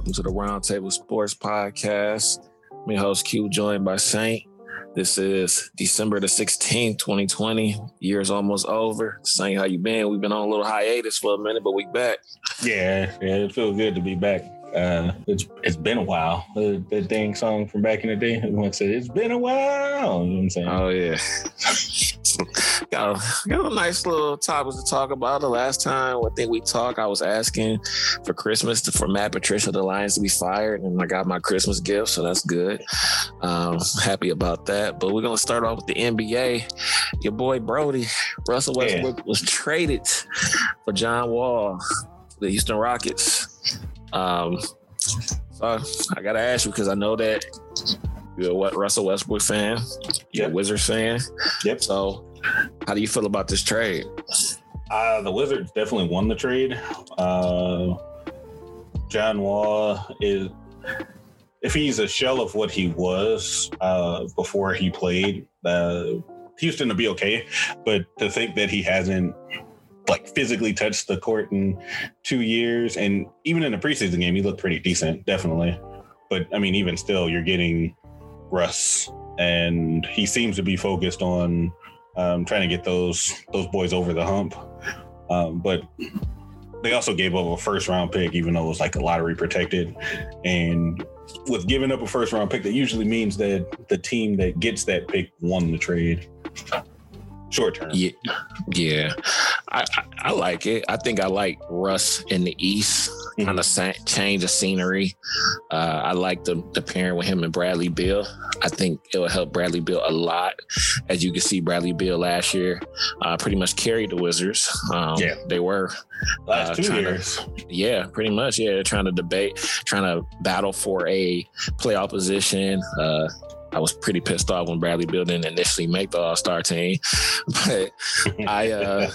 Welcome to the Roundtable Sports Podcast. I'm your host Q, joined by Saint. This is December the 16th, 2020. Year's almost over. Saint, how you been? We've been on a little hiatus for a minute, but we back. Yeah, yeah, it feels good to be back. Uh, it's it's been a while. The, the dang song from back in the day. Everyone said it's been a while. You know what I'm saying? Oh yeah. got, a, got a nice little topics to talk about. The last time I think we talked, I was asking for Christmas to, for Matt Patricia the Lions to be fired, and I got my Christmas gift, so that's good. Um, happy about that. But we're gonna start off with the NBA. Your boy Brodie Russell Westbrook yeah. was traded for John Wall, the Houston Rockets. Um, so I gotta ask you because I know that you're a what Russell Westbrook fan, you're yep. a Wizards fan. Yep. So how do you feel about this trade? Uh, the Wizards definitely won the trade. Uh, John Wall is, if he's a shell of what he was uh, before he played, uh, Houston to be okay. But to think that he hasn't like physically touched the court in two years. And even in the preseason game, he looked pretty decent, definitely. But I mean, even still, you're getting Russ, and he seems to be focused on um, trying to get those those boys over the hump. Um, but they also gave up a first round pick, even though it was like a lottery protected. And with giving up a first round pick, that usually means that the team that gets that pick won the trade short term. Yeah, yeah. I, I, I like it. I think I like Russ in the East. Kind of sa- change of scenery. Uh, I like the the pairing with him and Bradley Beal. I think it will help Bradley Beal a lot. As you can see, Bradley Beal last year uh, pretty much carried the Wizards. Um, yeah, they were last uh, two years. To, yeah, pretty much. Yeah, trying to debate, trying to battle for a playoff position. Uh, I was pretty pissed off when Bradley Beal didn't initially make the All Star team, but I, uh,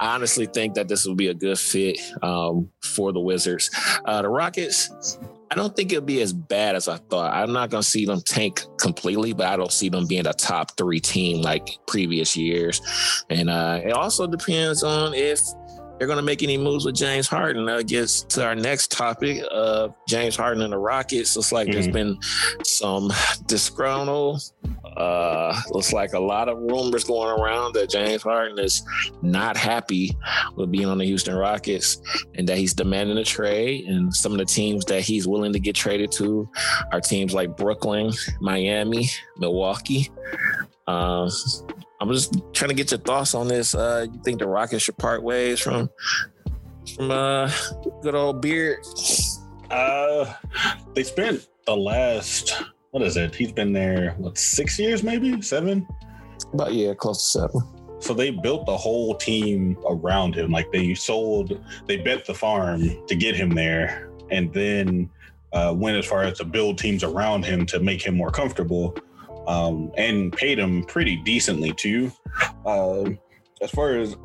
I honestly think that this will be a good fit um, for the Wizards. Uh, the Rockets, I don't think it'll be as bad as I thought. I'm not going to see them tank completely, but I don't see them being a top three team like previous years. And uh, it also depends on if they're going to make any moves with James Harden. That gets to our next topic of James Harden and the Rockets. Looks like mm-hmm. there's been some disgruntled. Uh, looks like a lot of rumors going around that James Harden is not happy with being on the Houston Rockets and that he's demanding a trade. And some of the teams that he's willing to get traded to are teams like Brooklyn, Miami, Milwaukee. Um, I'm just trying to get your thoughts on this. Uh, you think the Rockets should part ways from from uh, good old Beard? Uh, they spent the last what is it? He's been there what six years, maybe seven. But yeah, close to seven. So they built the whole team around him. Like they sold, they bet the farm to get him there, and then uh, went as far as to build teams around him to make him more comfortable um, and paid him pretty decently too. Uh, as far as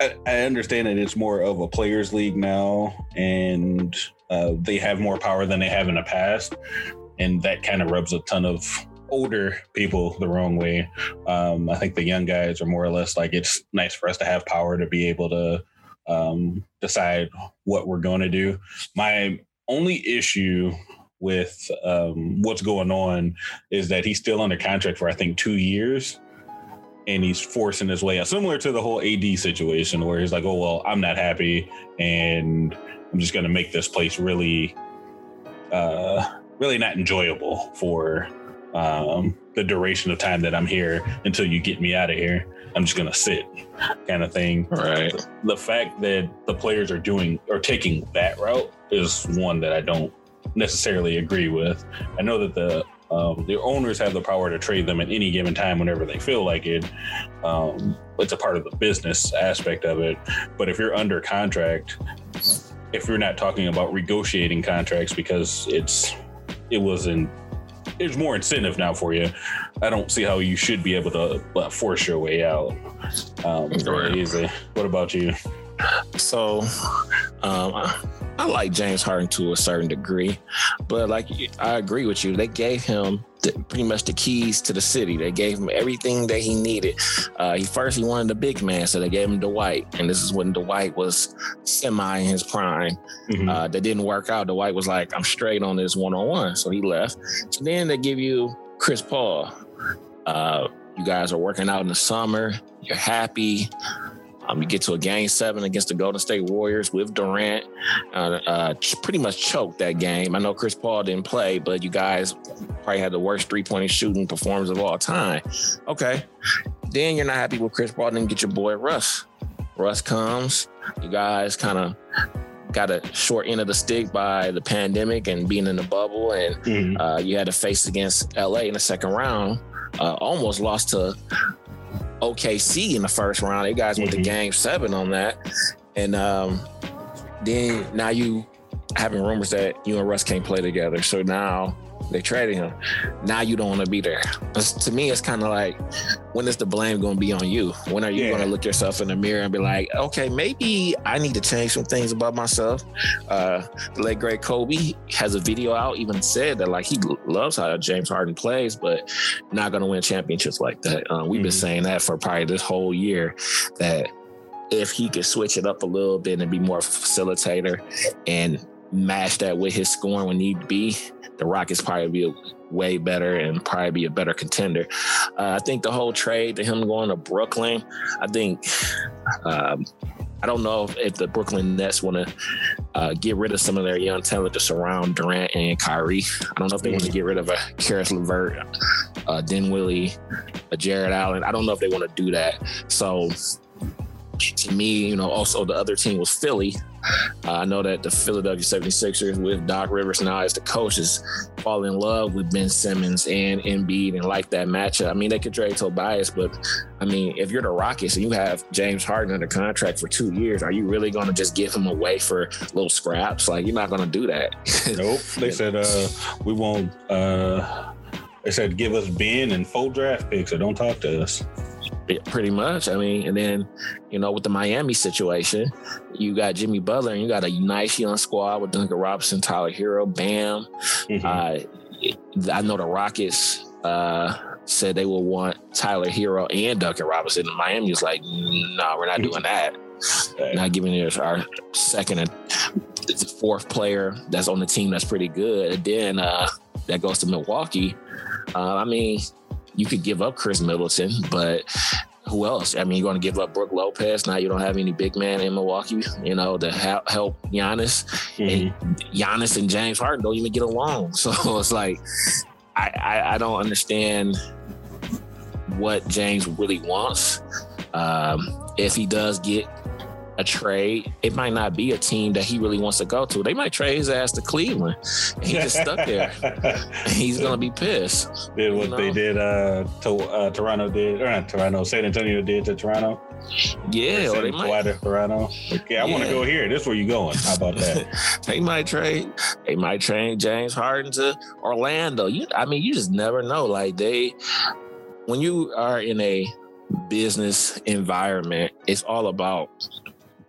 I, I, understand it, it's more of a players' league now, and uh, they have more power than they have in the past, and that kind of rubs a ton of older people the wrong way. Um, I think the young guys are more or less like it's nice for us to have power to be able to um, decide what we're going to do. My only issue with um, what's going on is that he's still under contract for I think two years, and he's forcing his way out. Similar to the whole AD situation, where he's like, "Oh well, I'm not happy, and I'm just going to make this place really, uh, really not enjoyable for um, the duration of time that I'm here until you get me out of here." I'm just gonna sit, kind of thing. Right. The fact that the players are doing or taking that route is one that I don't necessarily agree with. I know that the um, the owners have the power to trade them at any given time whenever they feel like it. Um, it's a part of the business aspect of it. But if you're under contract, if you're not talking about negotiating contracts because it's it was not there's more incentive now for you. I don't see how you should be able to uh, force your way out. Um, very easy. What about you? So, um, I like James Harden to a certain degree, but like I agree with you. They gave him the, pretty much the keys to the city. They gave him everything that he needed. Uh, he first he wanted a big man, so they gave him Dwight, and this is when Dwight was semi in his prime. Mm-hmm. Uh, that didn't work out. Dwight was like, "I'm straight on this one on one," so he left. So then they give you Chris Paul. Uh, you guys are working out in the summer. You're happy. Um, you get to a game seven against the Golden State Warriors with Durant. Uh, uh, pretty much choked that game. I know Chris Paul didn't play, but you guys probably had the worst three point shooting performance of all time. Okay. Then you're not happy with Chris Paul, then get your boy Russ. Russ comes. You guys kind of got a short end of the stick by the pandemic and being in the bubble, and mm-hmm. uh, you had to face against LA in the second round. Uh, almost lost to OKC in the first round. You guys went mm-hmm. to game seven on that. And um, then now you having rumors that you and Russ can't play together. So now they traded him. Now you don't want to be there. to me, it's kind of like, when is the blame going to be on you? When are you yeah. going to look yourself in the mirror and be like, okay, maybe I need to change some things about myself? Uh, the late great Kobe has a video out, even said that like he loves how James Harden plays, but not going to win championships like that. Uh, we've mm-hmm. been saying that for probably this whole year that if he could switch it up a little bit and be more facilitator and match that with his scoring when need be, the Rockets probably be way better and probably be a better contender. Uh, I think the whole trade to him going to Brooklyn, I think. Um, I don't know if, if, the Brooklyn Nets want to uh, get rid of some of their young talent to surround Durant and Kyrie. I don't know if they want to get rid of a Caris LeVert, uh, Dinwiddie, a Jarrett Allen. I don't know if they want to do that. So to me, you know, also the other team was Philly. Uh, I know that the Philadelphia 76ers with Doc Rivers now as the coaches fall in love with Ben Simmons and Embiid and like that matchup. I mean, they could trade Tobias, but I mean, if you're the Rockets and you have James Harden under contract for two years, are you really going to just give him away for little scraps? Like, you're not going to do that. nope. They said, uh, we won't, uh, they said, give us Ben and full draft picks, so don't talk to us pretty much. I mean, and then you know with the Miami situation, you got Jimmy Butler and you got a nice young squad with Duncan Robinson, Tyler Herro, Bam. Mm-hmm. Uh, I know the Rockets uh, said they will want Tyler Herro and Duncan Robinson. And Miami was like, no, nah, we're not doing that. Not giving us our second and fourth player that's on the team that's pretty good. And then uh, that goes to Milwaukee. Uh, I mean, you could give up Khris Middleton, but who else? I mean, you're going to give up Brook Lopez. Now you don't have any big man in Milwaukee, you know, to help Giannis. Mm-hmm. And Giannis and James Harden don't even get along. So it's like, I, I, I don't understand what James really wants. Um, if he does get a trade, it might not be a team that he really wants to go to. They might trade his ass to Cleveland. And he just stuck there. and he's gonna be pissed. Did what know? they did uh, to uh, Toronto did or not Toronto, San Antonio did to Toronto. Yeah, or, or they might to Toronto. Okay, I yeah. want to go here. This is where you going. How about that? they might trade. They might trade James Harden to Orlando. You, I mean, you just never know. Like they, when you are in a business environment, it's all about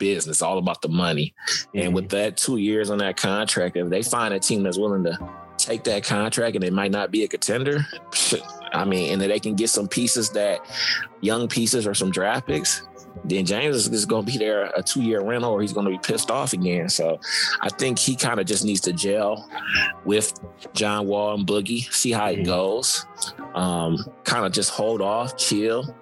business, all about the money. Mm-hmm. And with that two years on that contract, if they find a team that's willing to take that contract and they might not be a contender, I mean, and that they can get some pieces that young pieces or some draft picks, then James is, going to be there a two year rental or he's going to be pissed off again. So I think he kind of just needs to gel with John Wall and Boogie, see how it goes. Um, kind of just hold off, chill,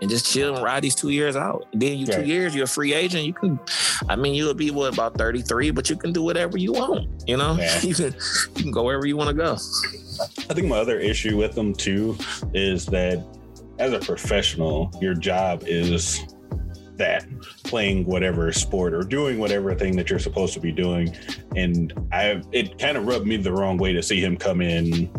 and just chill and ride these two years out. then you two years, you're a free agent. You can, I mean, you'll be what about 33, but you can do whatever you want. You know, yeah. you can you can go wherever you want to go. I think my other issue with them too is that as a professional, your job is that playing whatever sport or doing whatever thing that you're supposed to be doing. And I it kind of rubbed me the wrong way to see him come in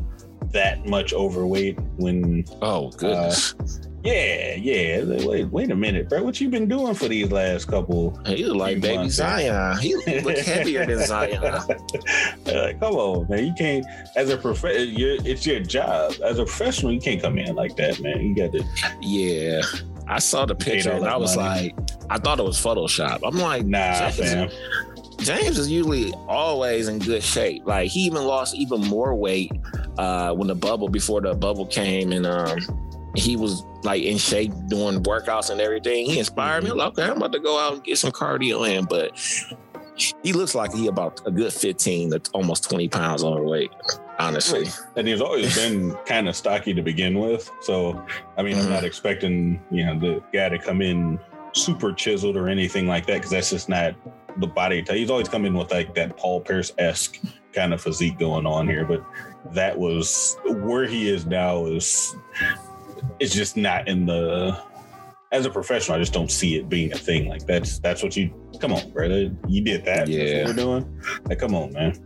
that much overweight when oh goodness uh, yeah, yeah. Wait, wait a minute, bro. What you been doing for these last couple? He look like baby months? Zion. He look heavier than Zion. uh, come on, man. You can't as a prof. It's your job as a professional. You can't come in like that, man. You got to. Yeah, I saw the picture and I was money. like, I thought it was Photoshop. I'm like, nah, fam. James is usually always in good shape. Like he even lost even more weight uh, when the bubble before the bubble came, and um, he was like in shape doing workouts and everything. He inspired me. Like, okay, I'm about to go out and get some cardio in, but he looks like he about a good 15 to almost 20 pounds overweight honestly. And he's always been kind of stocky to begin with. So, I mean, mm-hmm. I'm not expecting, you know, the guy to come in super chiseled or anything like that because that's just not the body type. He's always come in with like that Paul Pierce esque kind of physique going on here. But that was where he is now is it's just not in the as a professional, I just don't see it being a thing. Like that's that's what you come on, brother. You did that. Yeah, we're doing. Like, come on, man.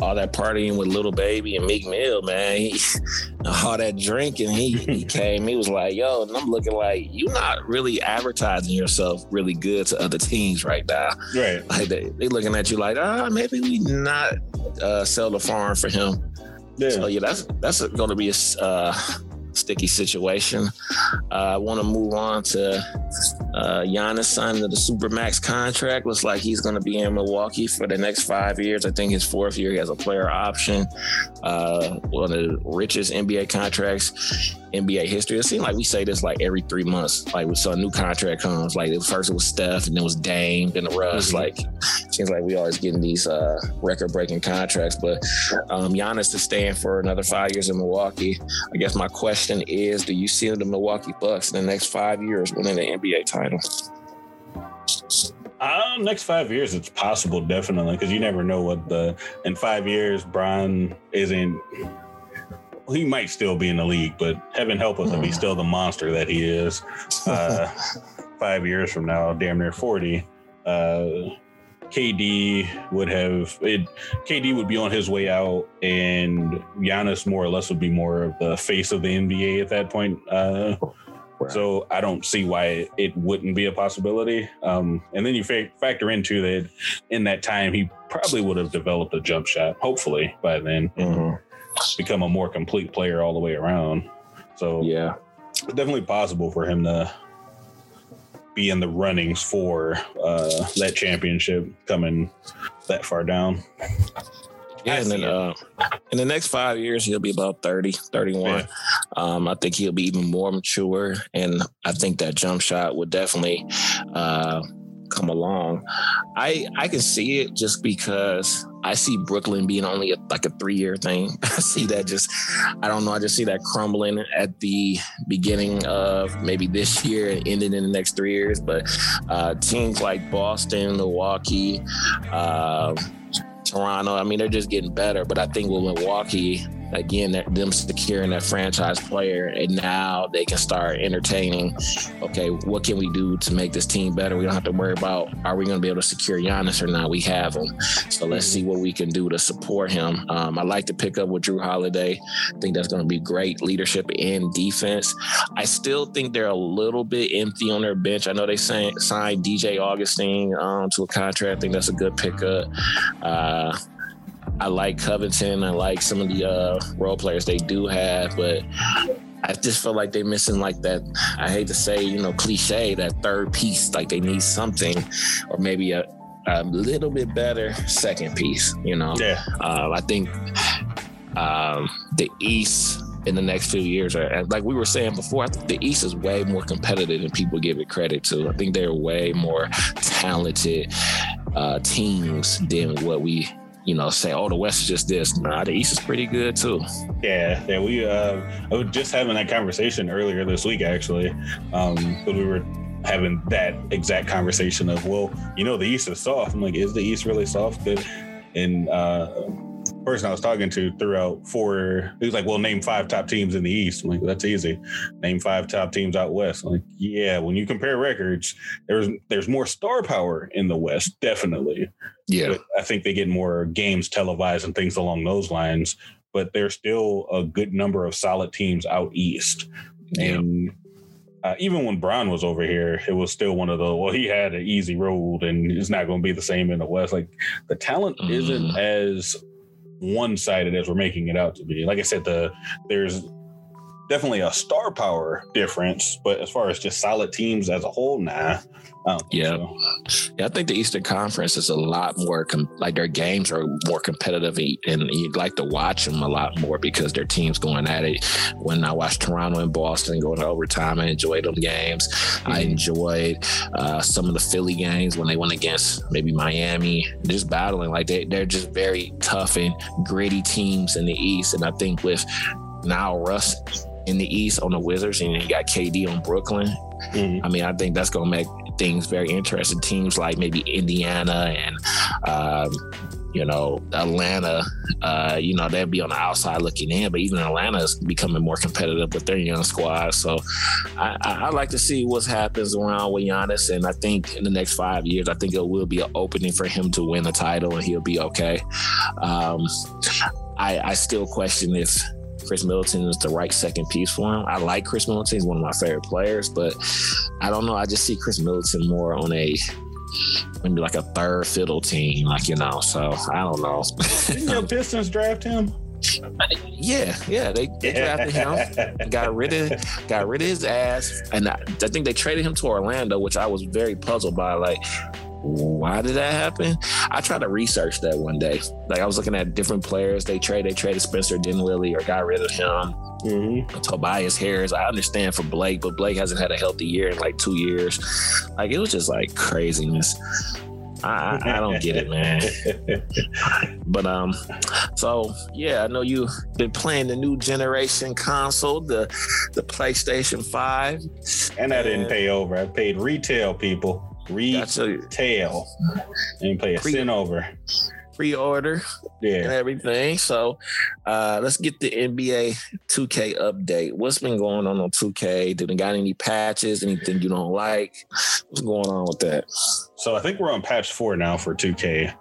All that partying with little baby and Meek Mill, man. He, all that drinking, he he came. He was like, "Yo," and I'm looking like "You're not really advertising yourself really good to other teams right now. Right. Like they they looking at you like, ah, oh, maybe we not uh, sell the farm for him. Yeah. So yeah, that's that's going to be a. Uh, sticky situation. Uh, I want to move on to uh, Giannis signing the Supermax contract. Looks like he's going to be in Milwaukee for the next five years. I think his fourth year he has a player option. Uh, one of the richest NBA contracts NBA history. It seems like we say this like every three months. Like we saw a new contract comes. Like first it was Steph, and then it was Dame, then the Russ. Mm-hmm. Like seems like we always getting these uh, record breaking contracts. But um, Giannis is staying for another five years in Milwaukee. I guess my question is, do you see the Milwaukee Bucks in the next five years winning the NBA title? Uh, next five years, it's possible, definitely, because you never know what the in five years Brian isn't he might still be in the league, but heaven help us if he's still the monster that he is. Uh, five years from now, damn near forty. Uh, KD would have it. KD would be on his way out, and Giannis more or less would be more of the face of the NBA at that point. Uh, right. So I don't see why it, it, wouldn't be a possibility. Um, and then you fa- factor into that in that time he probably would have developed a jump shot, hopefully by then. Mm-hmm become a more complete player all the way around. So yeah, definitely possible for him to be in the runnings for uh, that championship coming that far down. Yeah, and then uh, in the next five years, he'll be about 30, 31. Yeah. Um, I think he'll be even more mature. And I think that jump shot would definitely uh, come along. I I can see it just because I see Brooklyn being only a, like a three year thing. I see that just I don't know. I just see that crumbling at the beginning of maybe this year and ending in the next three years. But uh, teams like Boston, Milwaukee. Uh, Toronto. I mean, they're just getting better. But I think with Milwaukee, again, them securing that franchise player, and now they can start entertaining. Okay, what can we do to make this team better? We don't have to worry about are we going to be able to secure Giannis or not. We have him, so let's see what we can do to support him. Um, I like to pick up with Jrue Holiday. I think that's going to be great leadership and defense. I still think they're a little bit empty on their bench. I know they signed, DJ Augustin um, to a contract. I think that's a good pickup. Uh, I like Covington. I like some of the uh, role players they do have, but I just feel like they're missing like that. I hate to say, you know, cliche that third piece. Like they need something, or maybe a, a little bit better second piece. You know, yeah. Uh, I think um, the East in the next few years are like we were saying before. I think the East is way more competitive than people give it credit to. I think they're way more talented uh, teams than what we you know, say, oh, the West is just this. Nah, the East is pretty good too. Yeah, yeah. We uh, I was just having that conversation earlier this week, actually, um, we were having that exact conversation of, well, you know, the East is soft. I'm like, is the East really soft? And uh, person I was talking to threw out four. He was like, "Well, name five top teams in the East." I'm like, "That's easy. Name five top teams out west." I'm like, "Yeah." When you compare records, there's there's more star power in the West, definitely. Yeah, but I think they get more games televised and things along those lines. But there's still a good number of solid teams out east, yeah. and uh, even when Bron was over here, it was still one of the well, he had an easy road, and it's not going to be the same in the West. Like the talent mm. isn't as one sided as we're making it out to be. Like I said, the there's definitely a star power difference, but as far as just solid teams as a whole, nah. Yeah. So. Yeah, I think the Eastern Conference is a lot more com- like their games are more competitive and you'd like to watch them a lot more because their teams going at it. When I watched Toronto and Boston going to overtime, I enjoyed them games. Mm-hmm. I enjoyed uh, some of the Philly games when they went against maybe Miami, just battling like they, they're just very tough and gritty teams in the East. And I think with now Russ in the East on the Wizards, and you got KD on Brooklyn. Mm-hmm. I mean, I think that's going to make things very interesting. Teams like maybe Indiana and um, you know Atlanta, uh, you know they'll be on the outside looking in, but even Atlanta is becoming more competitive with their young squad. So I, I, I like to see what happens around with Giannis, and I think in the next five years, I think it will be an opening for him to win a title, and he'll be okay. Um, I, I still question if Khris Middleton is the right second piece for him. I like Khris Middleton; he's one of my favorite players, but I don't know. I just see Khris Middleton more on a maybe like a third fiddle team, like you know. So I don't know. Didn't your Pistons draft him? Yeah, yeah, they, they drafted him, got rid of got rid of his ass, and I, I think they traded him to Orlando, which I was very puzzled by. Like, why did that happen? I tried to research that one day. Like I was looking at different players they traded. They traded Spencer Dinwiddie or got rid of him. Mm-hmm. Tobias Harris. I understand for Blake, but Blake hasn't had a healthy year in like two years. Like it was just like craziness. I, I, don't get it, man. but um, so yeah, I know you've been playing the new generation console, the the PlayStation Five, and I didn't pay over. I paid retail people. Retail. And play a Pre- sin over. Pre-order yeah. and everything. So uh, let's get the NBA 2K update. What's been going on on 2K? Did they got any patches? Anything you don't like? What's going on with that? So I think we're on patch four now for 2K.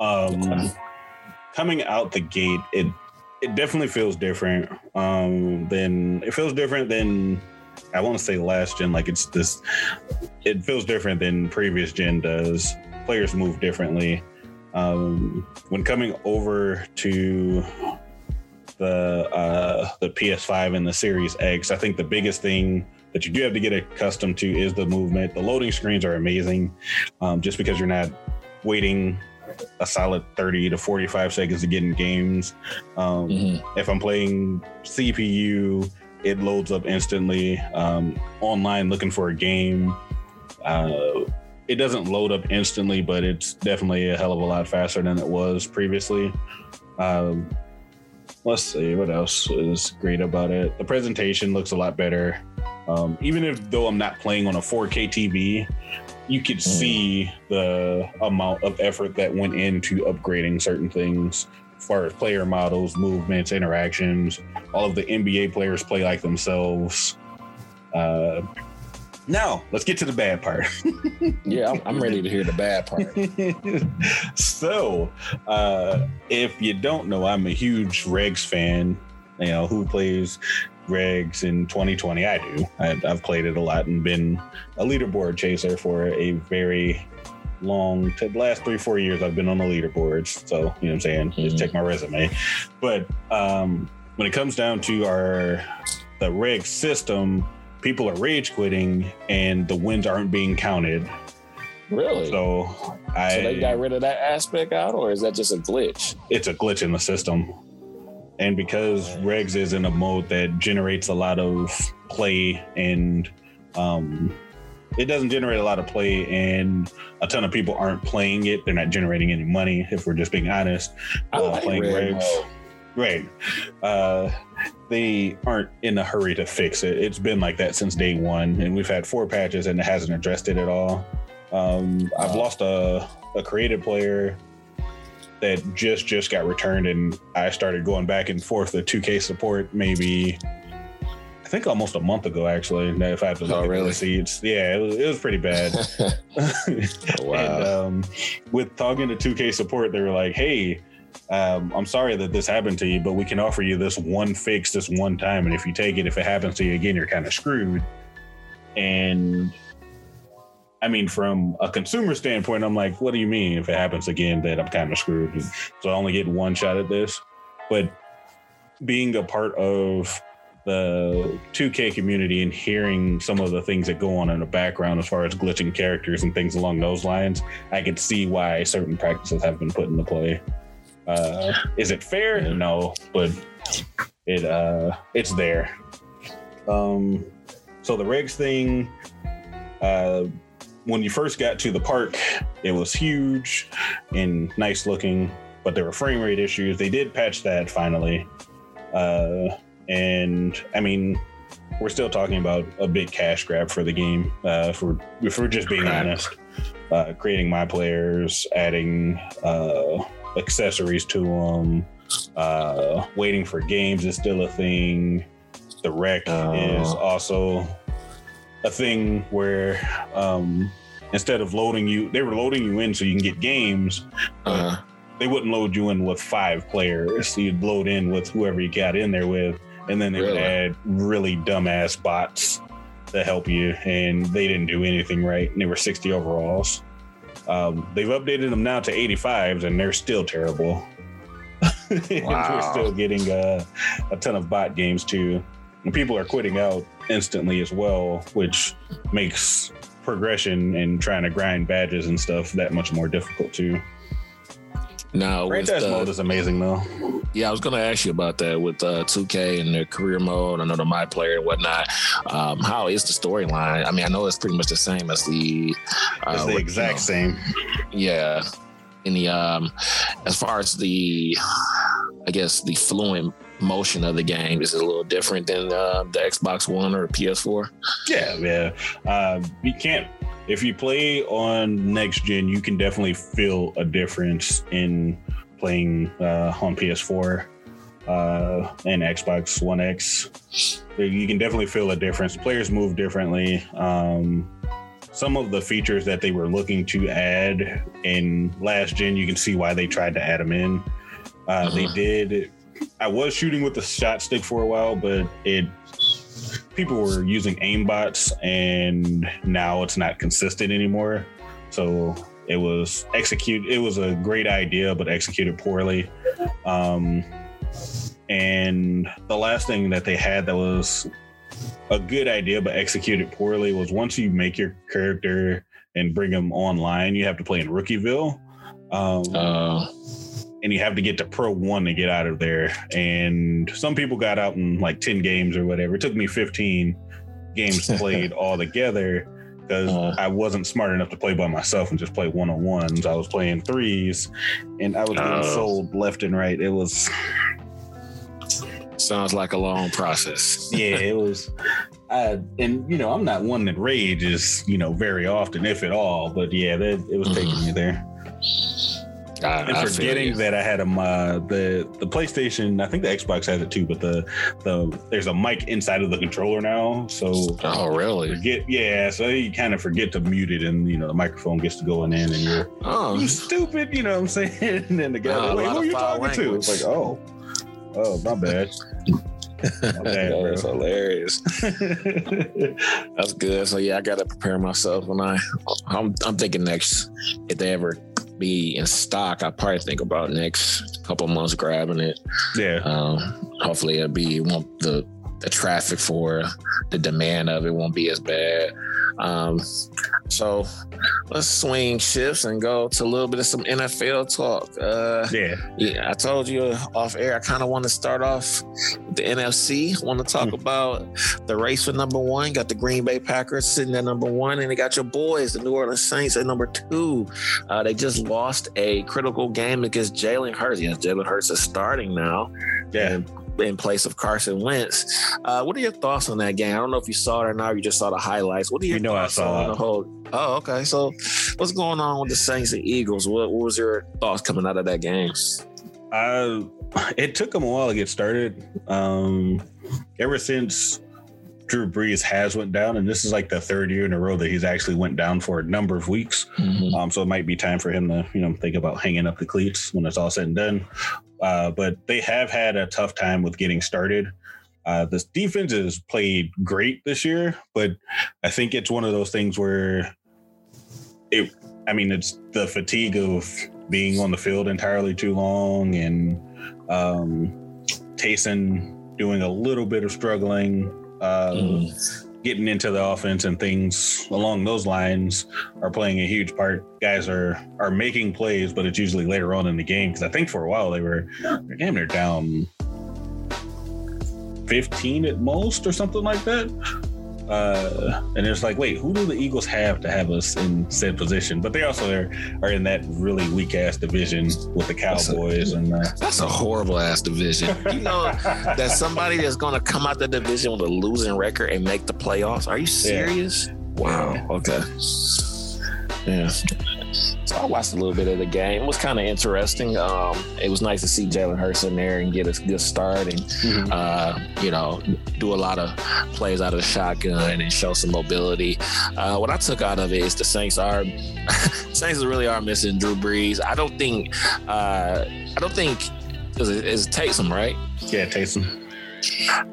Um, okay. Coming out the gate, it it definitely feels different. Um, than it feels different than I want to say last gen, like it's this, it feels different than previous gen does. Players move differently. Um, when coming over to the uh, the PS5 and the Series X, I think the biggest thing that you do have to get accustomed to is the movement. The loading screens are amazing, um, just because you're not waiting a solid 30 to 45 seconds to get in games. Um, mm-hmm. If I'm playing CPU it loads up instantly. Um, online looking for a game, uh, it doesn't load up instantly, but it's definitely a hell of a lot faster than it was previously. Um, let's see what else is great about it. The presentation looks a lot better. Um, even if though I'm not playing on a 4K TV, you could mm. see the amount of effort that went into upgrading certain things far as player models, movements, interactions. All of the NBA players play like themselves. Uh, now, let's get to the bad part. yeah, I'm, I'm, ready to hear the bad part. so, uh, if you don't know, I'm a huge Regs fan. You know, who plays Regs in 2020? I do. I, I've played it a lot and been a leaderboard chaser for a very long to the last three four years i've been on the leaderboards so you know what i'm saying? Mm-hmm. just check my resume. But um when it comes down to our the reg system people are rage quitting and the wins aren't being counted. Really? So i so they got rid of that aspect out or is that just a glitch? It's a glitch in the system. And because regs is in a mode that generates a lot of play and um it doesn't generate a lot of play and a ton of people aren't playing it. They're not generating any money, if we're just being honest. Uh, like playing Regs. Right. Uh, they aren't in a hurry to fix it. It's been like that since day one, and we've had four patches and it hasn't addressed it at all. Um, I've lost a, a creative player that just just got returned, and I started going back and forth the 2K support maybe think almost a month ago, actually. If I have to look oh, really? receipts, yeah, it was, it was pretty bad. oh, wow. and um, with talking to 2K support, they were like, "Hey, um, I'm sorry that this happened to you, but we can offer you this one fix this one time, and if you take it, if it happens to you again, you're kind of screwed." And I mean, from a consumer standpoint, I'm like, what do you mean if it happens again that I'm kind of screwed? So I only get one shot at this. But being a part of the 2K community and hearing some of the things that go on in the background as far as glitching characters and things along those lines, I could see why certain practices have been put into play. Uh, is it fair? No, but it uh, it's there. Um, so the regs thing, uh, when you first got to the park, it was huge and nice looking, but there were frame rate issues. They did patch that finally. Uh, and I mean, we're still talking about a big cash grab for the game. Uh, if we're if we're just being honest, uh, creating my players, adding uh, accessories to them, uh, waiting for games is still a thing. The rec Oh. is also a thing where um, instead of loading you, they were loading you in so you can get games. Uh, They wouldn't load you in with five players. You'd load in with whoever you got in there with, and then they would Really? add really dumbass bots to help you, and they didn't do anything right. And they were 60 overalls. Um, they've updated them now to 85s, and they're still terrible. And we're still getting uh, a ton of bot games too. And people are quitting out instantly as well, which makes progression and trying to grind badges and stuff that much more difficult too. Now, with, Franchise uh, mode is amazing though. yeah, I was going to ask you about that with uh, 2K and their career mode. I know the my player and whatnot. Um, how is the storyline? I mean, I know it's pretty much the same as the. Uh, It's the you exact know, same. Yeah. In the um, as far as the, I guess the fluent motion of the game is it a little different than uh, the Xbox One or PS4. Yeah, yeah. Uh, you can't if you play on next gen, you can definitely feel a difference in playing uh, on PS4 uh, and Xbox One X. You can definitely feel a difference. Players move differently. Um, some of the features that they were looking to add in last gen, you can see why they tried to add them in. Uh, They Uh-huh. did. I was shooting with the shot stick for a while, but it people were using aimbots, and now it's not consistent anymore. So it was execute. It was a great idea, but executed poorly. Um, and the last thing that they had that was a good idea but executed poorly was once you make your character and bring them online, you have to play in Rookieville. Um, Uh, and you have to get to Pro One to get out of there. And some people got out in like 10 games or whatever. It took me 15 games played all together because Uh. I wasn't smart enough to play by myself and just play one on ones. I was playing threes and I was getting Oh. sold left and right. It was, sounds like a long process. yeah, it was. I, and you know, I'm not one that rages, you know, very often, if at all. But yeah, that it was taking me there. I, and I forgetting you. that I had a uh, the the PlayStation. I think the Xbox has it too, but the the there's a mic inside of the controller now. So Oh, really? forget, yeah. So you kind of forget to mute it, and you know the microphone gets to going in, and you're Oh, you stupid. You know what I'm saying? and then the guy, Ah, a like, who are you talking to? It's like, oh, oh, my bad. My bad, that's hilarious. That's good. So yeah, I gotta prepare myself when I. I'm I'm thinking next if they ever be in stock, I probably think about next couple months grabbing it. yeah, Um, hopefully it'll be won't the the traffic for the demand of it won't be as bad. Um, so let's swing shifts and go to a little bit of some NFL talk. Uh, yeah. yeah, I told you off air. I kind of want to start off with the NFC. Want to talk Hmm. about the race for number one. Got the Green Bay Packers sitting at number one, and they got your boys, the New Orleans Saints, at number two. Uh, they just lost a critical game against Jalen Hurts. Yes, Jalen Hurts is starting now Yeah, in, in place of Carson Wentz. Uh, what are your thoughts on that game? I don't know if you saw it or not. Or you just saw the highlights. What are your You know I thoughts saw on the whole? Oh, okay. So, what's going on with the Saints and Eagles? What, what was your thoughts coming out of that game? I, it took them a while to get started. Um, ever since Drew Brees has went down, and this is like the third year in a row that he's actually went down for a number of weeks. Mhm. Um, so it might be time for him to, you know, think about hanging up the cleats when it's all said and done. Uh, but they have had a tough time with getting started. Uh, this defense has played great this year, but I think it's one of those things where it, I mean, it's the fatigue of being on the field entirely too long and um, Taysom doing a little bit of struggling, uh, mm. Getting into the offense and things along those lines are playing a huge part. Guys are are making plays, but it's usually later on in the game because I think for a while they were damn near down 15 at most or something like that. Uh, and it's like, wait, who do the Eagles have to have us in said position? But they also are, are in that really weak ass division with the Cowboys, that's a, and uh, that's a horrible ass division. You know that somebody that's going to come out the division with a losing record and make the playoffs. Are you serious? Yeah. Wow. Okay. Yeah. So I watched a little bit of the game. It was kind of interesting. Um, it was nice to see Jalen Hurts in there and get a good start and, mm-hmm. uh, you know, do a lot of plays out of the shotgun and show some mobility. Uh, what I took out of it is the Saints are Saints really are missing Drew Brees. I don't think uh, I don't think is it, is Taysom right? Yeah, Taysom.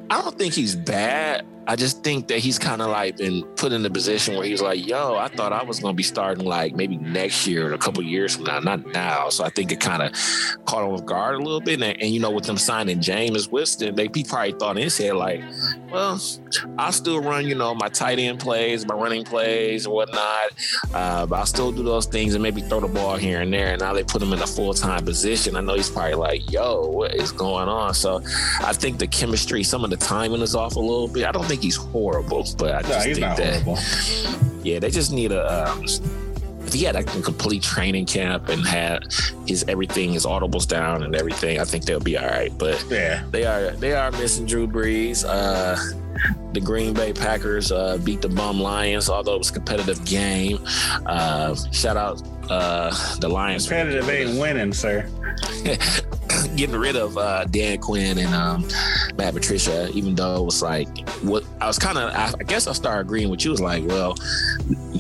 I don't think he's bad. I just think that he's kind of like been put in a position where he's like, yo, I thought I was going to be starting like maybe next year or a couple years from now, not now. So I think it kind of caught him off guard a little bit. And, and, you know, with them signing Jameis Winston, they he probably thought in his head, like, well, I'll still run, you know, my tight end plays, my running plays and whatnot. Uh, but I'll still do those things and maybe throw the ball here and there. And now they put him in a full time position. I know he's probably like, yo, what is going on? So I think the chemistry, some of the timing is off a little bit. I don't think he's horrible, but I just no, think that horrible. yeah, they just need a. Um, if he had a complete training camp and had his everything, his audibles down and everything, I think they'll be all right. But yeah, they are they are missing Drew Brees. Uh, the Green Bay Packers uh, beat the Bum Lions, although it was a competitive game. Uh, shout out uh, the Lions. Competitive ain't winning, sir. getting rid of uh, Dan Quinn and um, Matt Patricia, even though it was like what I was kind of, I, I, guess I started agreeing with you. Was like, well,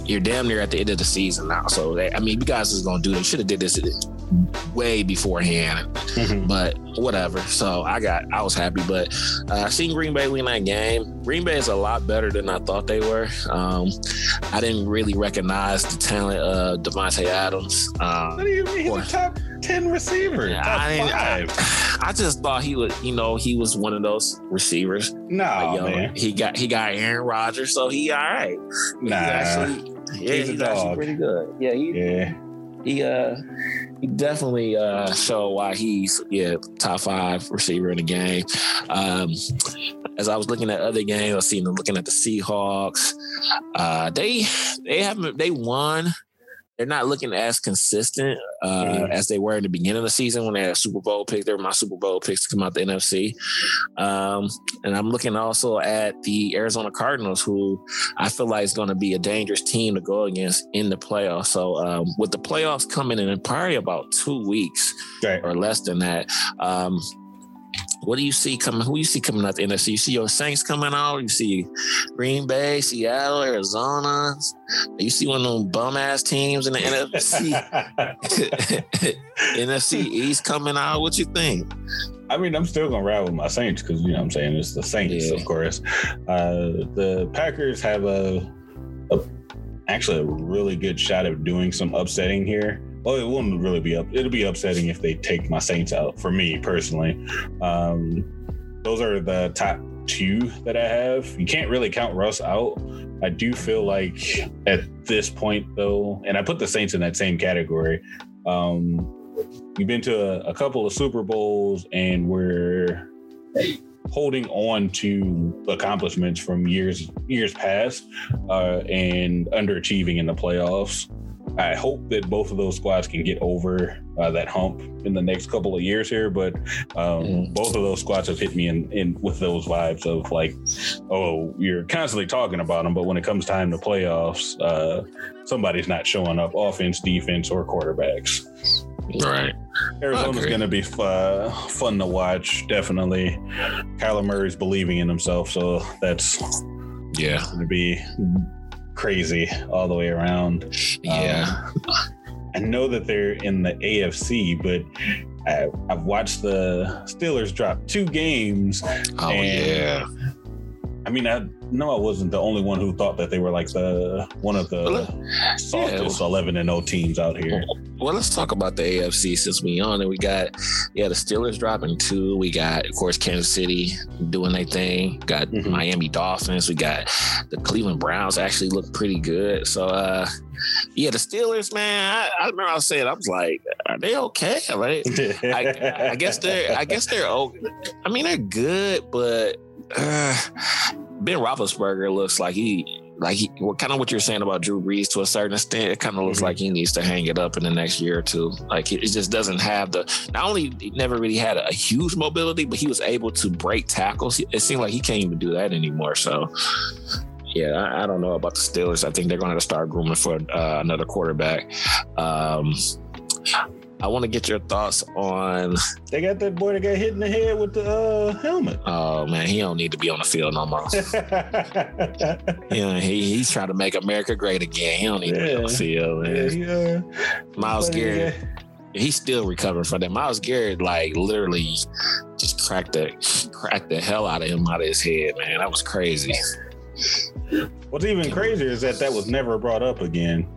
you're damn near at the end of the season now, so I mean, you guys is gonna do. They should have did this way beforehand, mm-hmm. but whatever. So I got, I was happy, but uh, I seen Green Bay win that game. Green Bay is a lot better than I thought they were. Um, I didn't really recognize the talent of Davante Adams. Um, what do you mean? He's a top ten receiver. Yeah, I, I, I, just thought he was, you know, he was one of those receivers. No, like, man. He got he got Aaron Rodgers, so he all right. Nah, he's actually, yeah, he's, he's actually pretty good. Yeah, he, yeah. He uh he definitely uh showed why he's yeah top five receiver in the game. Um, as I was looking at other games, I seen them looking at the Seahawks. Uh, they they haven't they won they're not looking as consistent uh, mm-hmm. as they were in the beginning of the season when they had a Super Bowl pick. They were my Super Bowl picks to come out the NFC. Um, and I'm looking also at the Arizona Cardinals, who I feel like is going to be a dangerous team to go against in the playoffs. So um, with the playoffs coming in probably about two weeks or less than that, um, what do you see coming? Who you see coming out the NFC? You see your Saints coming out. You see Green Bay, Seattle, Arizona. You see one of them bum ass teams in the NFC NFC East coming out. What you think? I mean, I'm still gonna ride with my Saints because you know what I'm saying it's the Saints, yeah. of course. Uh, the Packers have a, a actually a really good shot of doing some upsetting here well, it won't really be up. It'll be upsetting if they take my Saints out. For me personally, um, those are the top two that I have. You can't really count Russ out. I do feel like at this point, though, and I put the Saints in that same category. Um, we've been to a, a couple of Super Bowls, and we're holding on to accomplishments from years years past uh, and underachieving in the playoffs. I hope that both of those squads can get over uh, that hump in the next couple of years here. But um, mm. both of those squads have hit me in, in with those vibes of like, oh, you're constantly talking about them, but when it comes time to playoffs, uh, somebody's not showing up, offense, defense, or quarterbacks. Right. Arizona's going to be uh, fun to watch, definitely. Kyler Murray's believing in himself, so that's yeah going to be crazy all the way around. Yeah. Um, I know that they're in the AFC, but I, have watched the Steelers drop two games. Oh yeah. I mean, I know I wasn't the only one who thought that they were like the one of the Well, softest yeah. eleven and O teams out here. Well, let's talk about the AFC since we on it. We got yeah, the Steelers dropping two. We got, of course, Kansas City doing their thing. Got Mhm. Miami Dolphins. We got the Cleveland Browns actually look pretty good. So uh yeah, the Steelers, man, I, I remember I was saying, I was like, are they okay? Right? I, I guess they're I guess they're okay. I mean, they're good, but uh, Ben Roethlisberger looks like he like he well, kind of what you're saying about Drew Brees to a certain extent. It kind of looks Mhm. like he needs to hang it up in the next year or two. Like it, it just doesn't have the. Not only he never really had a, huge mobility, but he was able to break tackles. It seemed like he can't even do that anymore. So. Yeah, I, I don't know about the Steelers. I think they're going to to start grooming for uh, another quarterback. Um, I want to get your thoughts on. they got that boy that got hit in the head with the uh, helmet. Oh man, he don't need to be on the field no more. Yeah, he, he's trying to make America great again. He don't need to be on the Yeah. field, Yeah, man. he, uh, Myles Garrett, guy. he's still recovering from that. Myles Garrett, like literally, just cracked the cracked the hell out of him out of his head, man. That was crazy. What's even crazier is that that was never brought up again.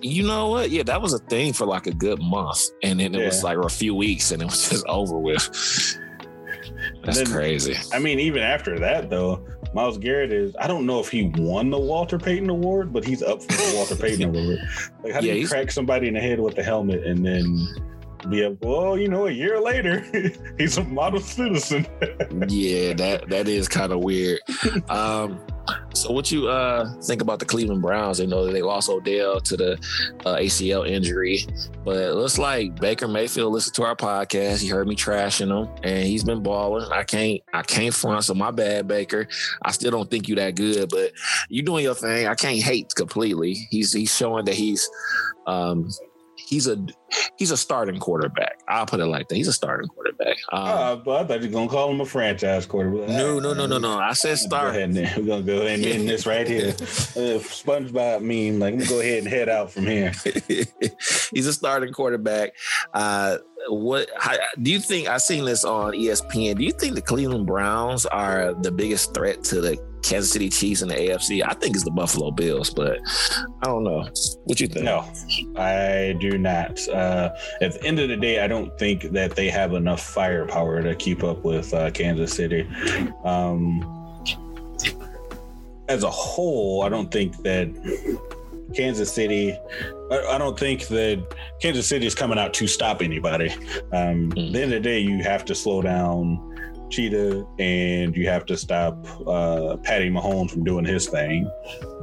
You know what? Yeah, that was a thing for like a good month, and then it was like a few weeks, and it was just over with. That's then- crazy. I mean, even after that, though, Myles Garrett is. I don't know if he won the Walter Payton Award, but he's up for the Walter Payton Award. Like, how do Yeah, you crack somebody in the head with the helmet and then be a well, you know, a year later, he's a model citizen. yeah, that that is kind of weird. Um, so what you uh think about the Cleveland Browns? They know that they lost Odell to the uh, ACL injury, but it looks like Baker Mayfield listened to our podcast. He heard me trashing him, and he's been balling. I can't I can't front, so my bad, Baker. I still don't think you that good, but you doing your thing. I can't hate completely. He's he's showing that he's um he's a he's a starting quarterback. I'll put it like that. He's a starting quarterback. Um, Uh, but I thought you were gonna call him a franchise quarterback. no, no, no, no, no. I said Go start. ahead and we're gonna go ahead and end this right here. Uh, SpongeBob meme. Like, I'm gonna go ahead and head out from here. He's a starting quarterback. Uh, what how, do you think? I seen this on ESPN. Do you think the Cleveland Browns are the biggest threat to the Kansas City Chiefs in the AFC? I think it's the Buffalo Bills, but I don't know. What you think? No, I do not. Uh, at the end of the day, I don't think that they have enough firepower to keep up with uh, Kansas City. Um, as a whole, I don't think that Kansas City. I, don't think that Kansas City is coming out to stop anybody. Um, At the end of the day, you have to slow down Cheetah and you have to stop uh, Patty Mahomes from doing his thing.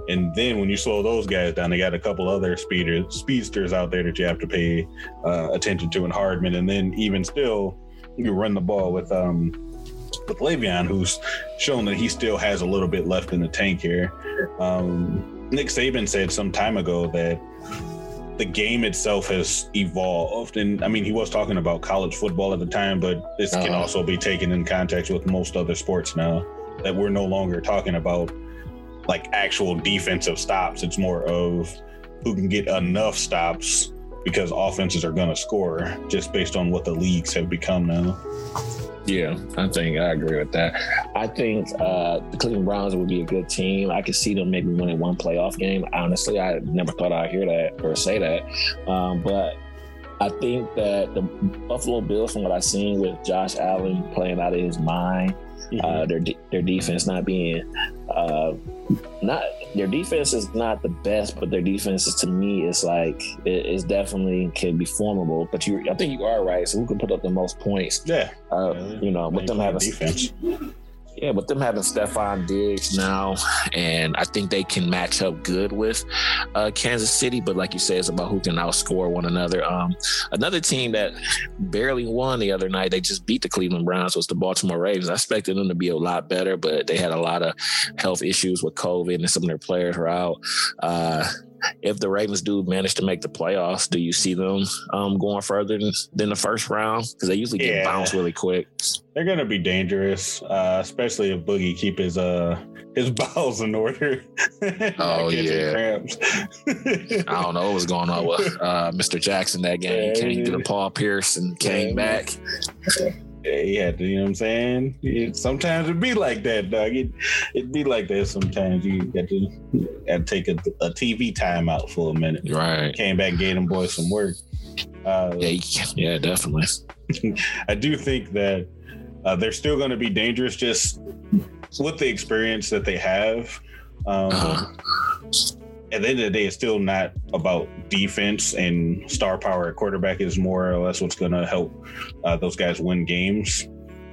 And then when you slow those guys down, they got a couple other speeders, speedsters out there that you have to pay uh, attention to in Hardman. And then even still, you run the ball with um with Le'Veon, who's shown that he still has a little bit left in the tank here. Um, Nick Saban said some time ago that the game itself has evolved. And I mean, he was talking about college football at the time, but this can Uh-huh. also be taken in context with most other sports now that we're no longer talking about like actual defensive stops. It's more of who can get enough stops because offenses are going to score just based on what the leagues have become now. Yeah, I think I agree with that. I think uh, the Cleveland Browns would be a good team. I could see them maybe winning one playoff game. Honestly, I never thought I'd hear that or say that. Um, but I think that the Buffalo Bills, from what I've seen with Josh Allen playing out of his mind, uh, their de- their defense not being uh, not their defense is not the best, but their defense is to me is like it is definitely can be formable. But you, I think you are right. So who can put up the most points? yeah, Uh, Yeah, you know, with them having a defense. Yeah, with them having Stefon Diggs now, and I think they can match up good with uh, Kansas City. But like you said, it's about who can outscore one another. Um, another team that barely won the other night, they just beat the Cleveland Browns, was the Baltimore Ravens. I expected them to be a lot better, but they had a lot of health issues with COVID, and some of their players were out. Uh, if the Ravens do manage to make the playoffs, do you see them um, going further than, than the first round? Because they usually get Yeah. bounced really quick. They're going to be dangerous, uh, especially if Boogie keep his uh his bowels in order. Oh, yeah. I don't know what was going on with uh, Mr. Jackson that game. Yeah, Came yeah. to the Paul Pierce and came back. He had to, you know what I'm saying? It, sometimes it'd be like that, dog. It, it'd be like that sometimes. You got to, got to take a, a TV timeout for a minute. Right. Came back, gave them boys some work. Uh, yeah, yeah, definitely. I do think that uh, they're still going to be dangerous just with the experience that they have. Um, uh-huh. At the end of the day, it's still not about defense and star power at quarterback is more or less what's going to help uh, those guys win games.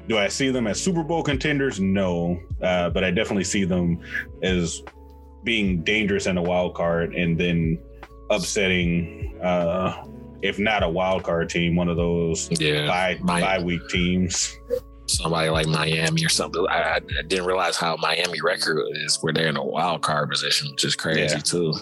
Do I see them as Super Bowl contenders? No, uh, but I definitely see them as being dangerous in a wild card and then upsetting, uh, if not a wild card team, one of those yeah, bye, bye week teams somebody like Miami or something. I, I, didn't realize how Miami record is where they're in a wild card position, which is crazy yeah. too.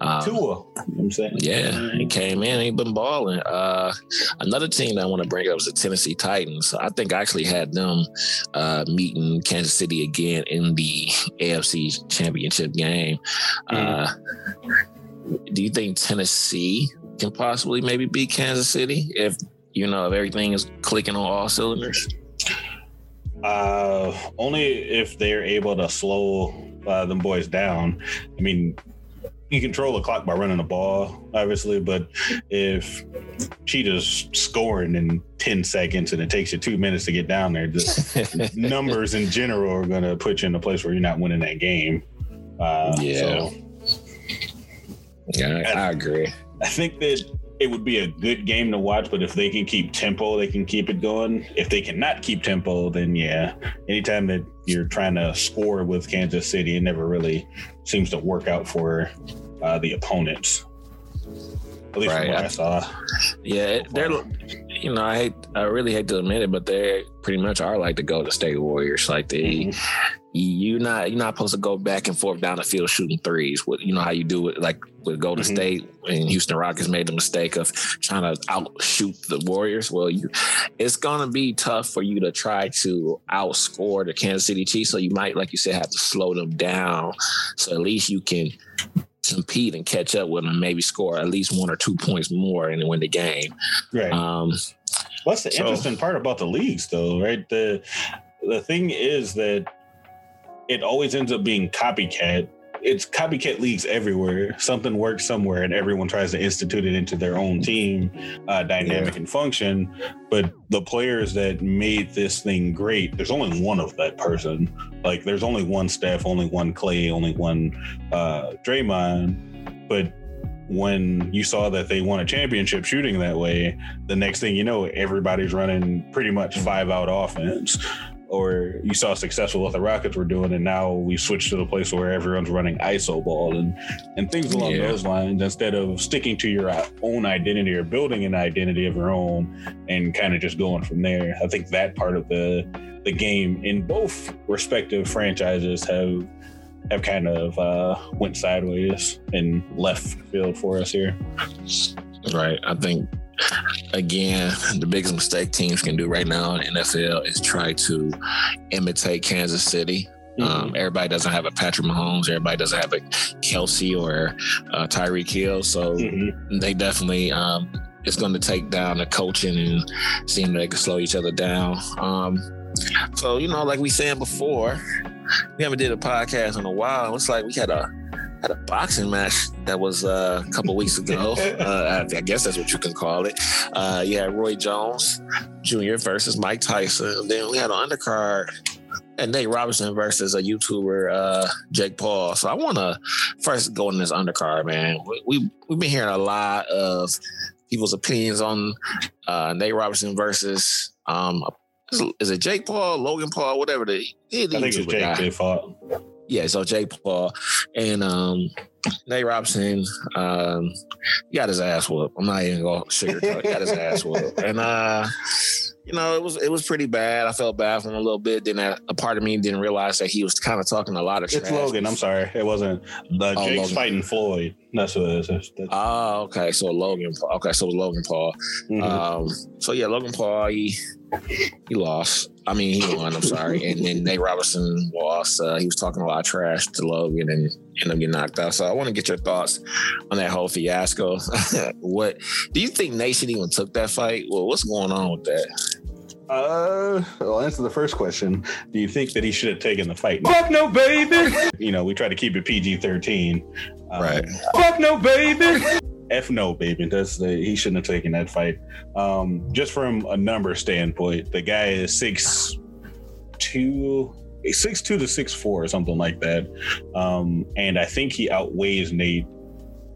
Um, Tua, I'm saying? Yeah, he came in, he been balling. Uh, another team that I want to bring up is the Tennessee Titans. I think I actually had them uh, meeting Kansas City again in the AFC Championship game. Mm. Uh, do you think Tennessee can possibly maybe beat Kansas City if you know, if everything is clicking on all cylinders? Uh, only if they're able to slow uh, them boys down. I mean, you control the clock by running the ball, obviously, but if Cheetah's scoring in 10 seconds and it takes you two minutes to get down there, the numbers in general are going to put you in a place where you're not winning that game. Uh, yeah. So, yeah, I, I agree. I think that it would be a good game to watch, but if they can keep tempo, they can keep it going. If they cannot keep tempo, then yeah, anytime that you're trying to score with Kansas City, it never really seems to work out for uh, the opponents. At least right. from what I, I saw. Yeah, they're you know, I hate, I really hate to admit it, but they pretty much are like the Golden State Warriors. Like they, mm-hmm. You not you're not supposed to go back and forth down the field shooting threes. With you know how you do it, like with Golden mm-hmm. State and Houston Rockets made the mistake of trying to outshoot the Warriors. Well, you, it's gonna be tough for you to try to outscore the Kansas City Chiefs. So you might, like you said, have to slow them down. So at least you can compete and catch up with them, maybe score at least one or two points more and win the game. Right. Um, What's the so, interesting part about the leagues, though, right? The the thing is that it always ends up being copycat. It's copycat leagues everywhere. Something works somewhere, and everyone tries to institute it into their own team uh, dynamic yeah. and function. But the players that made this thing great, there's only one of that person. Like, there's only one Steph, only one Clay, only one uh, Draymond. But when you saw that they won a championship shooting that way, the next thing you know, everybody's running pretty much five out offense. Or you saw successful what the Rockets were doing, and now we switched to the place where everyone's running ISO ball and and things along yeah. those lines. Instead of sticking to your own identity or building an identity of your own, and kind of just going from there. I think that part of the the game in both respective franchises have have kind of uh, went sideways and left field for us here. Right. I think again, the biggest mistake teams can do right now in NFL is try to imitate Kansas City. Mm-hmm. Um, everybody doesn't have a Patrick Mahomes. Everybody doesn't have a Kelce or uh, Tyreek Hill. So mm-hmm. they definitely um, it's going to take down the coaching and seeing they can slow each other down. Um, so you know, like we said before, we haven't did a podcast in a while. It's like we had a had a boxing match that was uh, a couple weeks ago. uh, I, guess that's what you can call it. Uh, you had Roy Jones Jr. versus Mike Tyson. Then we had an undercard and Nate Robinson versus a YouTuber, uh, Jake Paul. So I want to first go in this undercard, man. We, we we've been hearing a lot of people's opinions on uh, Nate Robinson versus um, is it Jake Paul, Logan Paul, whatever the I think it's Jake guy. Paul. Yeah, so Jay Paul and um Nate Robinson um got his ass whooped. I'm not even gonna sugarcoat. got his ass whooped, and uh you know, it was it was pretty bad. I felt bad for him a little bit. Then a, a part of me didn't realize that he was kind of talking a lot of. Shit. It's Logan. I'm sorry, it wasn't. The oh, Jake's Logan. fighting Floyd. That's what it is. Oh, okay. So Logan. Paul. Okay, so it was Logan Paul. Mm-hmm. Um, so yeah, Logan Paul. He He lost. I mean, he won. I'm sorry. And then Nate Robinson lost. Uh, he was talking a lot of trash to Logan and ended up getting knocked out. So I want to get your thoughts on that whole fiasco. what do you think Nation even took that fight? Well, what's going on with that? Uh, I'll answer the first question. Do you think that he should have taken the fight? Fuck no, baby. You know, we try to keep it PG thirteen. Um, Right. Fuck no, baby. F no, baby. That's the he shouldn't have taken that fight. Um, just from a number standpoint, the guy is six two, six two to six four or something like that. Um, and I think he outweighs Nate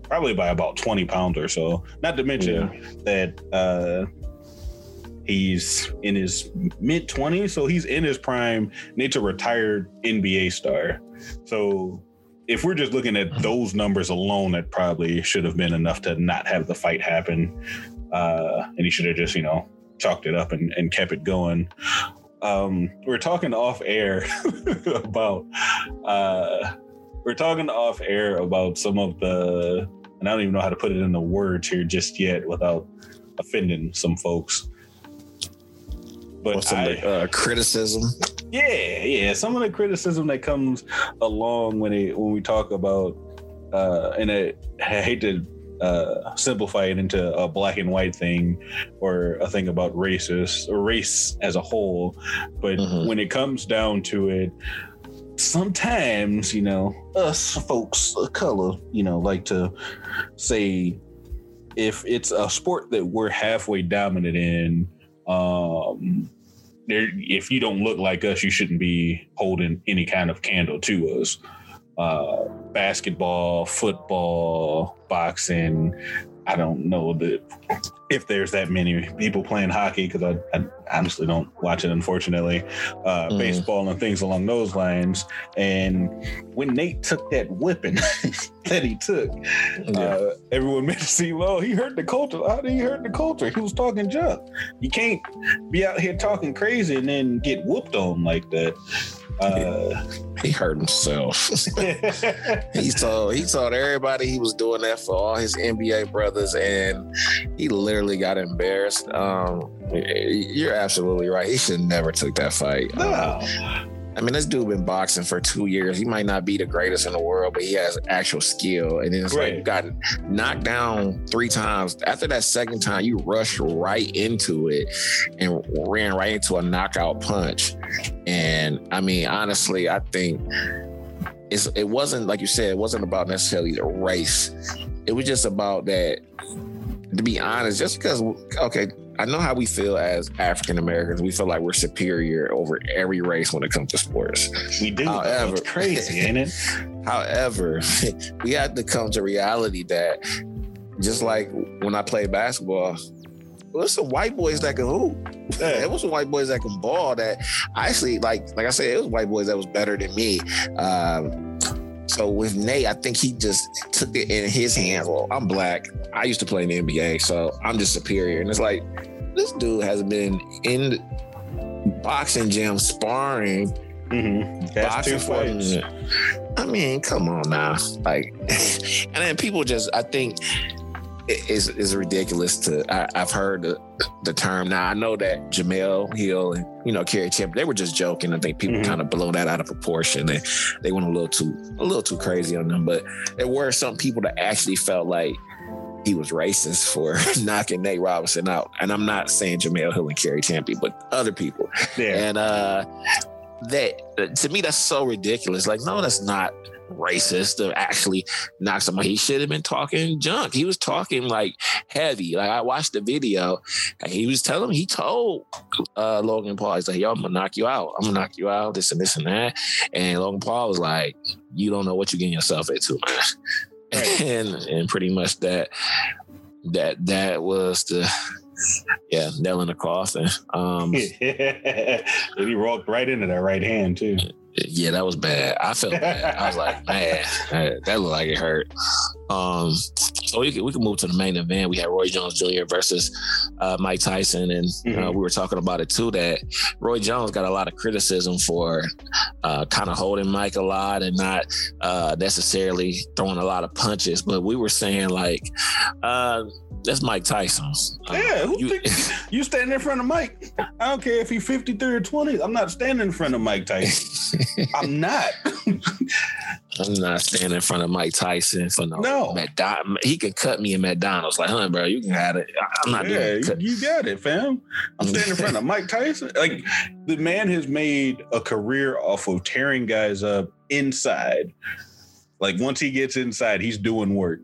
probably by about twenty pounds or so. Not to mention that uh, he's in his mid twenties, so he's in his prime. Nate's a retired NBA star, so if we're just looking at those numbers alone, that probably should have been enough to not have the fight happen. Uh, and he should have just, you know, chalked it up and, and kept it going. Um, we're talking off air about, uh, we're talking off air about some of the, and I don't even know how to put it in the words here just yet without offending some folks. But What's some I- of the, uh, criticism? yeah, yeah. Some of the criticism that comes along when it when we talk about uh and I, I hate to uh simplify it into a black and white thing or a thing about racist or race as a whole. But Mhm. when it comes down to it, sometimes, you know, us folks of color, you know, like to say if it's a sport that we're halfway dominant in, um, if you don't look like us, you shouldn't be holding any kind of candle to us. Uh, basketball, football, boxing. I don't know that if there's that many people playing hockey because I, I honestly don't watch it, unfortunately. Uh, Mhm. Baseball and things along those lines. And when Nate took that whipping that he took, uh, everyone made it seem, oh, he hurt the culture. How did he hurt the culture? He was talking junk. You can't be out here talking crazy and then get whooped on like that. Uh, he hurt himself. he told he told everybody he was doing that for all his NBA brothers, and he literally got embarrassed. Um, you're absolutely right. He should never took that fight. Um, no. I mean, this dude been boxing for two years. He might not be the greatest in the world, but he has actual skill. And then it's like you got knocked down three times. After that second time, you rushed right into it and ran right into a knockout punch. And I mean, honestly, I think it's it wasn't like you said, it wasn't about necessarily the race. It was just about that. To be honest, just because okay, I know how we feel as African Americans. We feel like we're superior over every race when it comes to sports. We do. However- It's crazy, ain't it? However, we have to come to reality that just like when I played basketball, there's some white boys that can hoop. Yeah. It was some white boys that can ball that I actually like like I said, it was white boys that was better than me. Um, so with Nate, I think he just took it in his hands. Well, I'm black. I used to play in the NBA, so I'm just superior. And it's like this dude has been in boxing gym sparring Mm-hmm. That's boxing for. I mean, come on now. Like, and then people just, I think it is is ridiculous to. I, I've heard the, the term. Now I know that Jemele Hill and you know Cari Champ, they were just joking. I think people Mhm. kind of blow that out of proportion. They they went a little too a little too crazy on them. But there were some people that actually felt like he was racist for knocking Nate Robinson out. And I'm not saying Jemele Hill and Cari Champion, but other people. Yeah. And uh that to me that's so ridiculous. Like, no, that's not racist to actually knock somebody. He should have been talking junk. He was talking like heavy. Like I watched the video and he was telling me he told uh Logan Paul, he's like, yo, I'm gonna knock you out. I'm gonna knock you out, this and this and that. And Logan Paul was like, You don't know what you're getting yourself into, man. Right. And and pretty much that that that was the yeah, nail in the coffin. Um and he walked right into that right hand too. Yeah, that was bad. I felt bad. I was like, man, that looked like it hurt. Um, so we can, we can move to the main event. We had Roy Jones Jr. versus uh, Mike Tyson, and uh, Mhm. we were talking about it too. That Roy Jones got a lot of criticism for uh, kind of holding Mike a lot and not uh, necessarily throwing a lot of punches. But we were saying like, uh, that's Mike Tyson. Uh, Yeah, who you- You standing in front of Mike. I don't care if he's 53 or 20. I'm not standing in front of Mike Tyson. I'm not. I'm not standing in front of Mike Tyson for no. No. He can cut me in McDonald's. Like, huh, bro, you can have it. I'm not yeah, doing you, you got it, fam. I'm standing in front of Mike Tyson. Like the man has made a career off of tearing guys up inside. Like once he gets inside, he's doing work.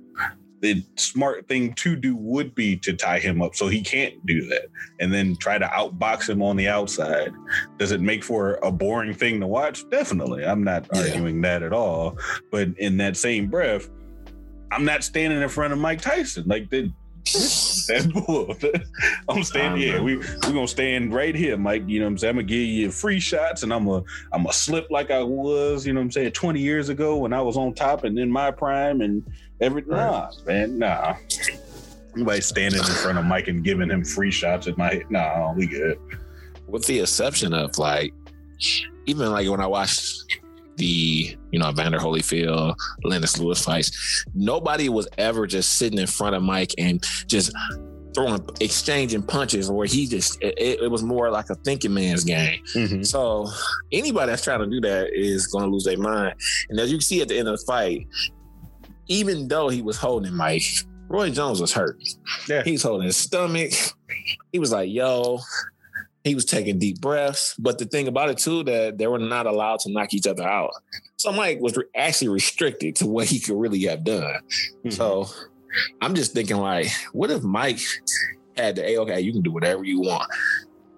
The smart thing to do would be to tie him up so he can't do that and then try to outbox him on the outside. Does it make for a boring thing to watch? Definitely. I'm not Yeah. arguing that at all. But in that same breath, I'm not standing in front of Mike Tyson. Like the that's bull. I'm standing here. We we gonna stand right here, Mike. You know what I'm saying? I'm gonna give you free shots and I'm gonna I'm gonna slip like I was, you know what I'm saying, 20 years ago when I was on top and in my prime and everything. Nah, man, nah. Nobody standing in front of Mike and giving him free shots at my nah, we good. with the exception of like even like when I watched the you know Evander Holyfield, Lennox Lewis fights, nobody was ever just sitting in front of Mike and just throwing exchanging punches where he just it, it was more like a thinking man's game. Mm-hmm. So anybody that's trying to do that is going to lose their mind. And as you can see at the end of the fight, even though he was holding Mike, Roy Jones was hurt. Yeah. He was holding his stomach. He was like, yo, he was taking deep breaths. But the thing about it too, that they were not allowed to knock each other out. So Mike was re- actually restricted to what he could really have done. Mm-hmm. So I'm just thinking like, what if Mike had the hey, okay, you can do whatever you want.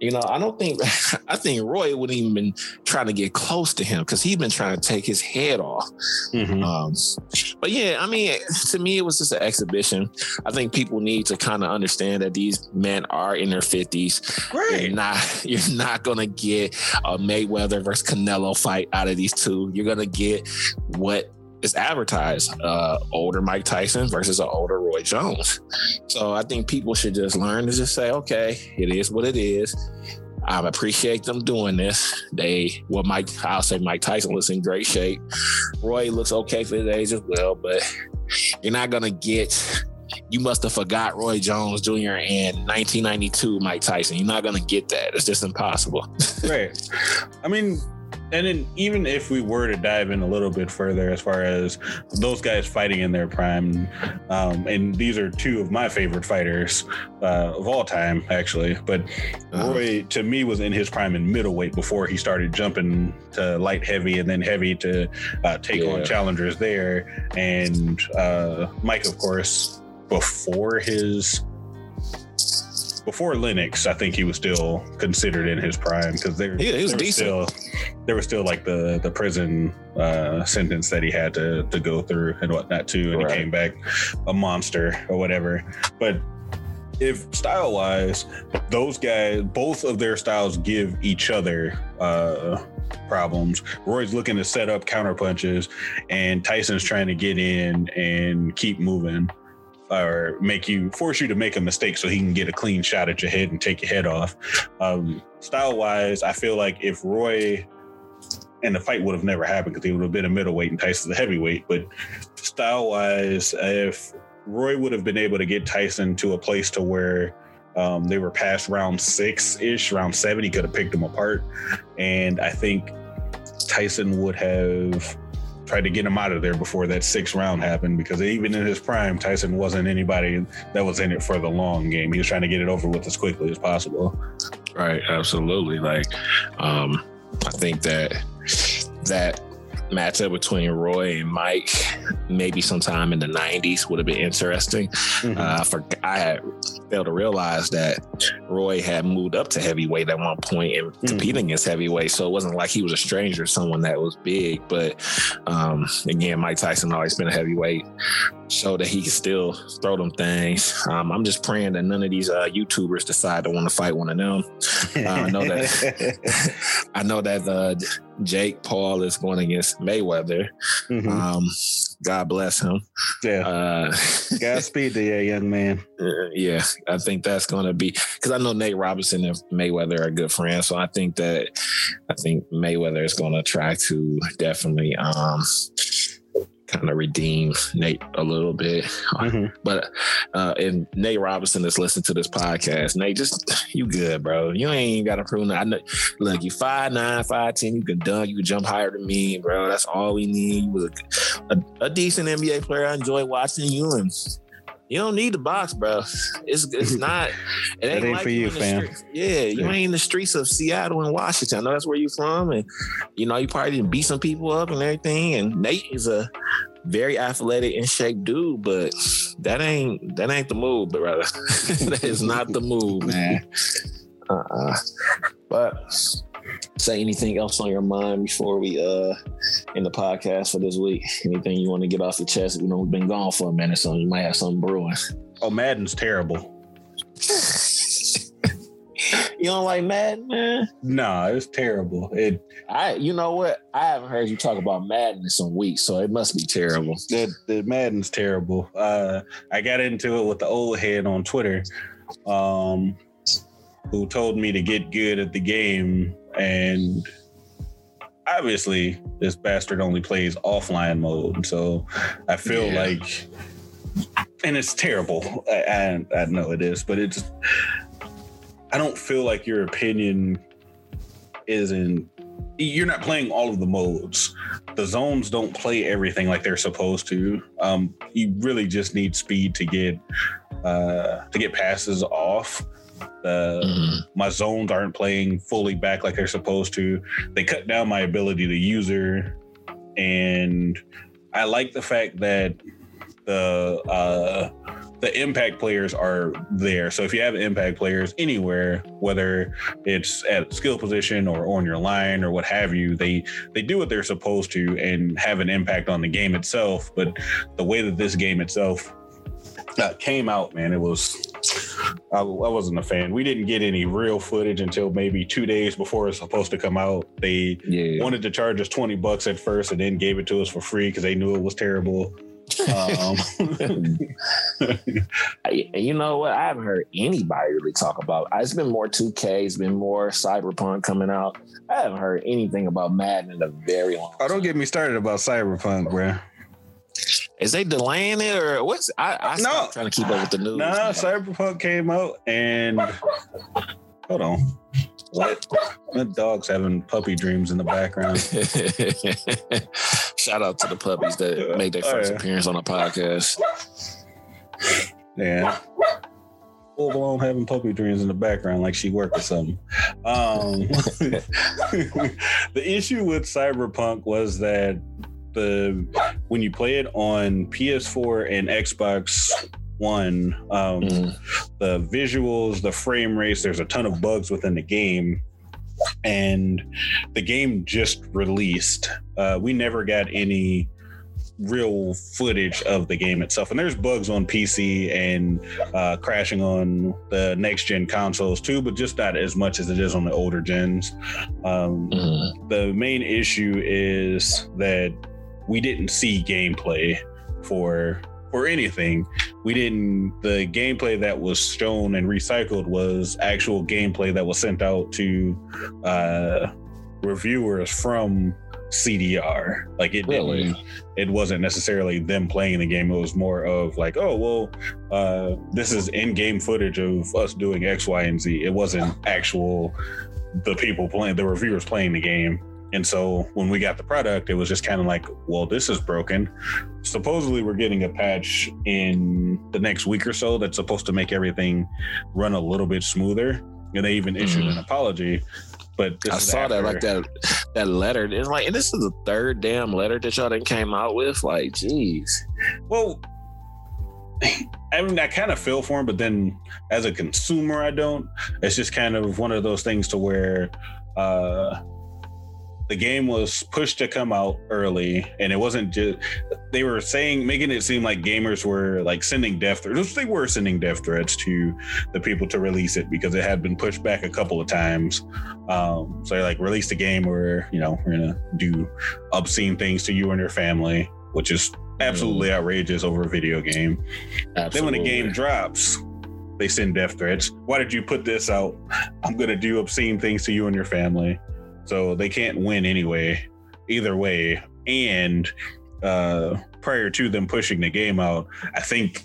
You know, I don't think I think Roy wouldn't even been trying to get close to him because he'd been trying to take his head off. Mhm. Um, but yeah, I mean, to me, it was just an exhibition. I think people need to kind of understand that these men are in their fifties. You're Great. not you're not gonna get a Mayweather versus Canelo fight out of these two. You're gonna get what is advertised: uh, older Mike Tyson versus an older Roy Jones. So I think people should just learn to just say, okay, it is what it is. I appreciate them doing this. They, well, Mike, I'll say Mike Tyson looks in great shape. Roy looks okay for his age as well, but you're not gonna get. You must have forgot Roy Jones Jr. in 1992 Mike Tyson. You're not gonna get that. It's just impossible. right. I mean, and then even if we were to dive in a little bit further as far as those guys fighting in their prime, um, and these are two of my favorite fighters uh, of all time, actually. But Uh-huh. Roy, to me, was in his prime in middleweight before he started jumping to light heavy and then heavy to uh, take Yeah. on challengers there. And uh, Mike, of course, before his before Lennox, I think he was still considered in his prime because there, Yeah, he was there decent. Still, there was still like the the prison uh, sentence that he had to to go through and whatnot too, and Right. he came back a monster or whatever. But if style wise, those guys, both of their styles give each other uh, problems. Roy's looking to set up counter punches, and Tyson's trying to get in and keep moving or make you force you to make a mistake so he can get a clean shot at your head and take your head off. Um, style wise, I feel like if Roy and the fight would have never happened because he would have been a middleweight and Tyson's a heavyweight. But style wise, if Roy would have been able to get Tyson to a place to where um, they were past round six ish, round seven, he could have picked them apart. And I think Tyson would have tried to get him out of there before that sixth round happened because even in his prime, Tyson wasn't anybody that was in it for the long game. He was trying to get it over with as quickly as possible. Right, absolutely. Like, um, I think that that matchup between Roy and Mike, maybe sometime in the '90s, would have been interesting. Uh, for I had failed to realize that Roy had moved up to heavyweight at one point and competing against heavyweight, so it wasn't like he was a stranger, someone that was big. But um, again, Mike Tyson always been a heavyweight, showed that he can still throw them things. Um, I'm just praying that none of these uh, YouTubers decide to want to fight one of them. I know that. I know that uh, Jake Paul is going against Mayweather. Mhm. Um, God bless him. Yeah. Uh, Godspeed to you, young man. Uh, yeah, I think that's going to be because I know Nate Robinson and Mayweather are good friends, so I think that I think Mayweather is going to try to definitely um kind of redeem Nate a little bit. Mhm. But uh and Nate Robinson is listening to this podcast. Nate, just you good, bro. You ain't got to prove nothing. I know, look, you five nine, five ten. You can dunk. You can jump higher than me, bro. That's all we need. You was a, a, a decent NBA player. I enjoy watching you and. You don't need the box, bro. It's it's not. It ain't, ain't like for you, fam. street- Yeah, you Yeah. ain't in the streets of Seattle and Washington. I know that's where you from, and you know you probably didn't beat some people up and everything. And Nate is a very athletic and shaped dude, but that ain't that ain't the move, brother. that is not the move, man. Uh-uh. But say anything else on your mind before we uh end the podcast for this week? Anything you want to get off your chest? You know, we've been gone for a minute, so you might have something brewing. Oh, Madden's terrible. you don't like Madden, man? Nah, it's terrible. It I you know what? I haven't heard you talk about Madden in some weeks, so it must be terrible. the, the Madden's terrible. Uh, I got into it with the old head on Twitter, um, who told me to get good at the game, and obviously this bastard only plays offline mode. So I feel Yeah. like, and it's terrible. I, I I know it is, but it's. I don't feel like your opinion isn't. You're not playing all of the modes the zones don't play everything like they're supposed to. Um, you really just need speed to get uh, to get passes off. Uh, Mhm. my zones aren't playing fully back like they're supposed to. They cut down my ability to user, and I like the fact that the uh, the impact players are there. So if you have impact players anywhere, whether it's at skill position or on your line or what have you, they they do what they're supposed to and have an impact on the game itself. But the way that this game itself uh, came out, man, it was. I, I wasn't a fan. We didn't get any real footage until maybe two days before it's supposed to come out. They Yeah. wanted to charge us 20 bucks at first and then gave it to us for free because they knew it was terrible. Um, I- you know what? I haven't heard anybody really talk about. It's been more 2K. It's been more Cyberpunk coming out. I haven't heard anything about Madden in a very long. oh, don't get me started about Cyberpunk, bro. Is they delaying it or what's? I, I No. stopped trying to keep up with the news. Nah. Cyberpunk came out and hold on. What? The dog's having puppy dreams in the background. Shout out to the puppies that made their Oh, first yeah. appearance on the podcast. Yeah. Full blown having puppy dreams in the background like she worked or something. Um, the issue with Cyberpunk was that the when you play it on PS4 and Xbox One, um, Mhm. the visuals, the frame rates, there's a ton of bugs within the game. And the game just released. Uh, we never got any real footage of the game itself. And there's bugs on PC and uh, crashing on the next gen consoles too, but just not as much as it is on the older gens. Um, Mhm. the main issue is that we didn't see gameplay for for anything. We didn't the gameplay that was shown and recycled was actual gameplay that was sent out to uh reviewers from cdr like it Really? didn't it wasn't necessarily them playing the game. It was more of like oh well uh this is in-game footage of us doing x y and z. It wasn't actual the people playing the reviewers playing the game and so when we got the product, it was just kind of like, well, this is broken. Supposedly, we're getting a patch in the next week or so that's supposed to make everything run a little bit smoother. And they even issued an apology. But this I saw that like that that letter. It's like, and this is the third damn letter that y'all done came out with. Like, geez. Well, I mean, I kind of feel for him, but then as a consumer, I don't. It's just kind of one of those things to where uh, the game was pushed to come out early, and it wasn't just they were saying making it seem like gamers were like sending death threats. They were sending death threats to the people to release it because it had been pushed back a couple of times. Um, so they like released a game where you know we're gonna do obscene things to you and your family, which is absolutely outrageous over a video game. Absolutely. Then when the game drops, they send death threats. Why did you put this out? I'm gonna do obscene things to you and your family. So they can't win anyway, either way. And uh prior to them pushing the game out, I think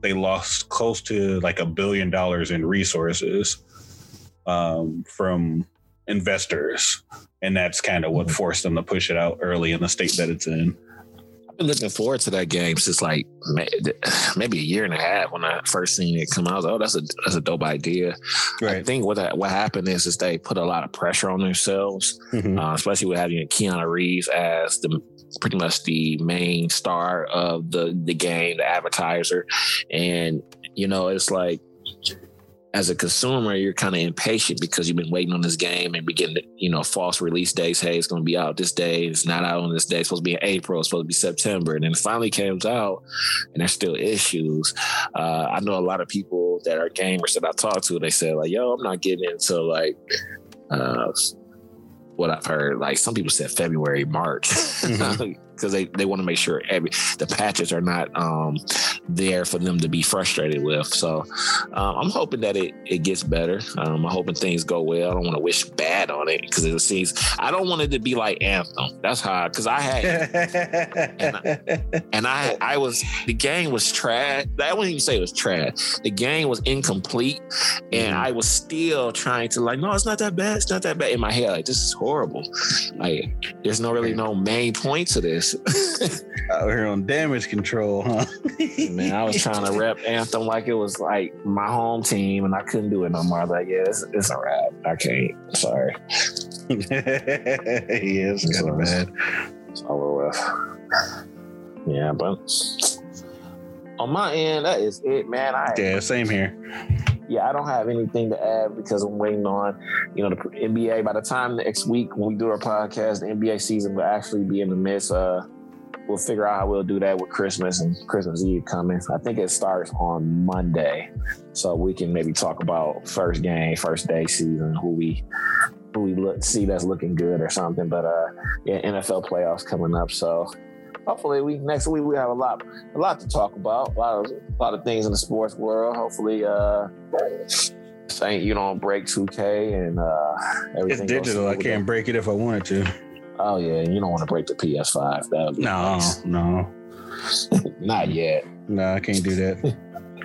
they lost close to like a billion dollars in resources um, from investors. And that's kind of what forced them to push it out early in the state that it's in. Been looking forward to that game since like maybe a year and a half when I first seen it come out. I was like, oh, that's a that's a dope idea. I think what that, what happened is is they put a lot of pressure on themselves, Mhm. uh, especially with having Keanu Reeves as the pretty much the main star of the the game, the advertiser, and you know it's like as a consumer, you're kind of impatient because you've been waiting on this game and be to, you know, false release dates. Hey, it's going to be out this day. It's not out on this day. It's supposed to be in April. It's supposed to be September. And then it finally comes out and there's still issues. Uh, I know a lot of people that are gamers that I talk to, they say like, yo, I'm not getting into like, uh, what I've heard, like some people said February, March, Mhm. because they, they want to make sure every the patches are not um, there for them to be frustrated with. So um, I'm hoping that it it gets better. Um, I'm hoping things go well. I don't want to wish bad on it because it seems I don't want it to be like Anthem. That's how because I had and I I was the game was trash. I wouldn't even say it was trash. The game was incomplete, and I was still trying to like, no, it's not that bad. It's not that bad in my head. Like this is horrible. Like there's no really no main point to this. Out here on damage control, huh? Man, I was trying to rep Anthem like it was like my home team, and I couldn't do it no more. I was like, yeah, it's, it's a wrap. I can't. Sorry, yeah, it's kind of bad. it's over with. Yeah, but on my end, that is it, man. I Yeah, same here. Yeah, I don't have anything to add because I'm waiting on, you know, the NBA. By the time next week when we do our podcast, the NBA season will actually be in the midst. Uh, we'll figure out how we'll do that with Christmas and Christmas Eve coming. I think it starts on Monday, so we can maybe talk about first game, first day season, who we who we look see that's looking good or something. But uh, yeah, NFL playoffs coming up, so. Hopefully, we next week we have a lot, a lot to talk about. A lot of, a lot of things in the sports world. Hopefully, uh, saying you don't break 2K and uh, everything. It's digital. I can't break it if I wanted to. Oh yeah, you don't want to break the PS5. That would be No, nice. no, not yet. no, I can't do that.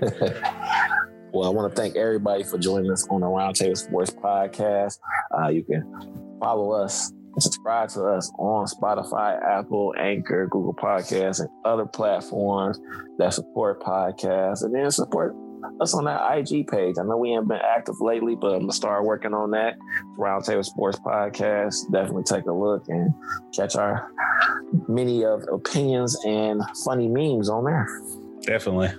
well, I want to thank everybody for joining us on the Roundtable Sports Podcast. Uh, you can follow us subscribe to us on Spotify, Apple, Anchor, Google Podcasts, and other platforms that support podcasts. And then support us on that IG page. I know we haven't been active lately, but I'm gonna start working on that. Roundtable Sports Podcast. Definitely take a look and catch our many of opinions and funny memes on there. Definitely.